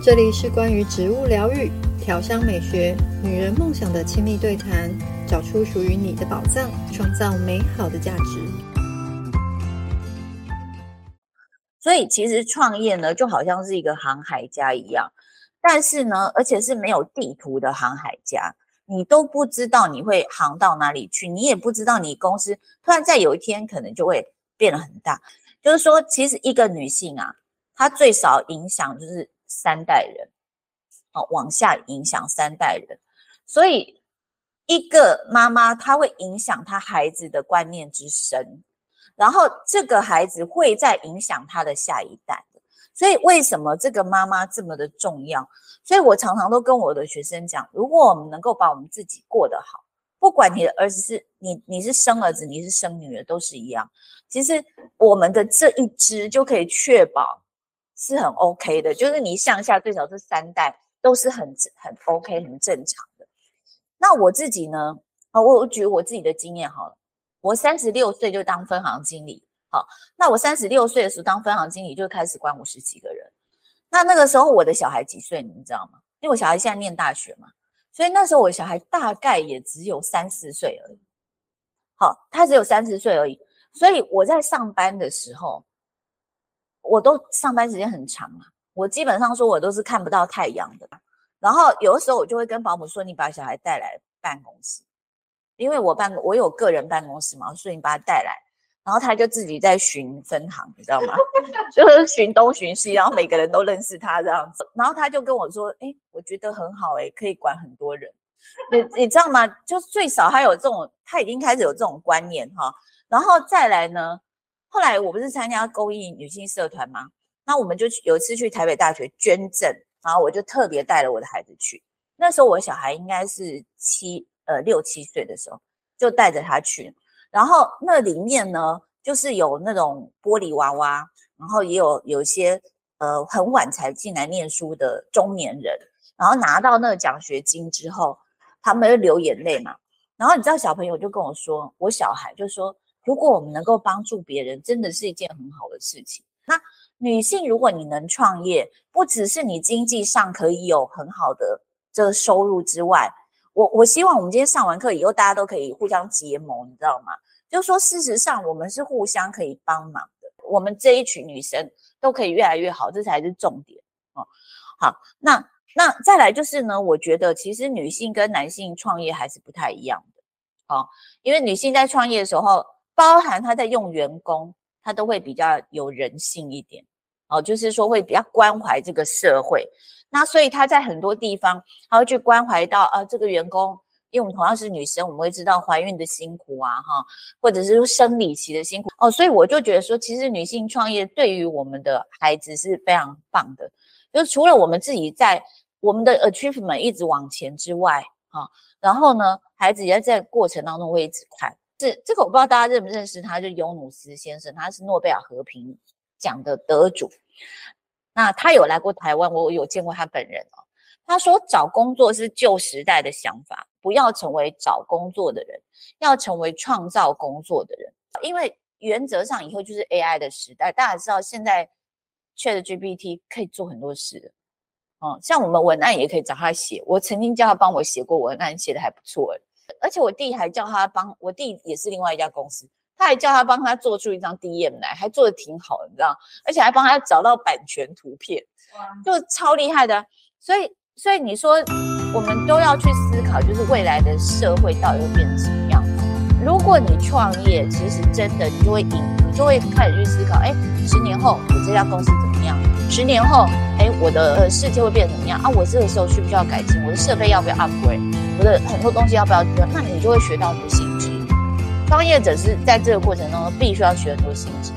这里是关于植物疗愈、调香美学、女人梦想的亲密对谈，找出属于你的宝藏，创造美好的价值。所以，其实创业呢，就好像是一个航海家一样，但是呢，而且是没有地图的航海家，你都不知道你会航到哪里去，你也不知道你公司突然在有一天可能就会变得很大。就是说，其实一个女性啊，她最少影响就是。三代人，哦，往下影响三代人，所以一个妈妈她会影响她孩子的观念之深，然后这个孩子会再影响他的下一代，所以为什么这个妈妈这么的重要？所以我常常都跟我的学生讲，如果我们能够把我们自己过得好，不管你的儿子是你，你是生儿子，你是生女儿，都是一样。其实我们的这一支就可以确保。是很 OK 的，就是你向下最少这三代都是很很 OK 很正常的。那我自己呢？啊，我我举我自己的经验好了。我三十六岁就当分行经理，好，那我三十六岁的时候当分行经理就开始管五十几个人。那那个时候我的小孩几岁？你们知道吗？因为我小孩现在念大学嘛，所以那时候我小孩大概也只有三四岁而已。好，他只有三四岁而已。所以我在上班的时候。我都上班时间很长啊，我基本上说我都是看不到太阳的。然后有的时候我就会跟保姆说：“你把小孩带来办公室，因为我办我有个人办公室嘛，所以你把他带来。”然后他就自己在巡分行，你知道吗？就是巡东巡西，然后每个人都认识他这样子。然后他就跟我说：“哎，我觉得很好哎，可以管很多人。你你知道吗？就最少他有这种，他已经开始有这种观念哈。然后再来呢？”后来我不是参加公益女性社团吗？那我们就有一次去台北大学捐赠，然后我就特别带了我的孩子去。那时候我小孩应该是七呃六七岁的时候，就带着他去。然后那里面呢，就是有那种玻璃娃娃，然后也有有一些呃很晚才进来念书的中年人，然后拿到那个奖学金之后，他们就流眼泪嘛。然后你知道小朋友就跟我说，我小孩就说。如果我们能够帮助别人，真的是一件很好的事情。那女性，如果你能创业，不只是你经济上可以有很好的这个收入之外，我我希望我们今天上完课以后，大家都可以互相结盟，你知道吗？就说，事实上我们是互相可以帮忙的。我们这一群女生都可以越来越好，这才是重点哦。好，那那再来就是呢，我觉得其实女性跟男性创业还是不太一样的。哦，因为女性在创业的时候。包含他在用员工，他都会比较有人性一点，哦，就是说会比较关怀这个社会。那所以他在很多地方，他会去关怀到啊，这个员工，因为我们同样是女生，我们会知道怀孕的辛苦啊，哈，或者是说生理期的辛苦哦。所以我就觉得说，其实女性创业对于我们的孩子是非常棒的，就除了我们自己在我们的 achievement 一直往前之外，哈，然后呢，孩子也在过程当中会一直看。是这个我不知道大家认不认识他，就尤努斯先生，他是诺贝尔和平奖的得主。那他有来过台湾，我有见过他本人哦。他说找工作是旧时代的想法，不要成为找工作的人，要成为创造工作的人。因为原则上以后就是 AI 的时代，大家知道现在 ChatGPT 可以做很多事的。哦，像我们文案也可以找他写，我曾经叫他帮我写过文案，写得还不错。而且我弟还叫他帮我弟，也是另外一家公司，他还叫他帮他做出一张 DM 来，还做的挺好的，你知道？而且还帮他找到版权图片，就超厉害的。所以，所以你说我们都要去思考，就是未来的社会到底会变成什么样子？如果你创业，其实真的你就会赢，你就会开始去思考，哎，十年后我这家公司怎么样？十年后，哎，我的世界会变成怎么样啊？我这个时候需不需要改进？我的设备要不要 upgrade？我的很多东西要不要？那你就会学到很多新知。创业者是在这个过程当中必须要学很多新知。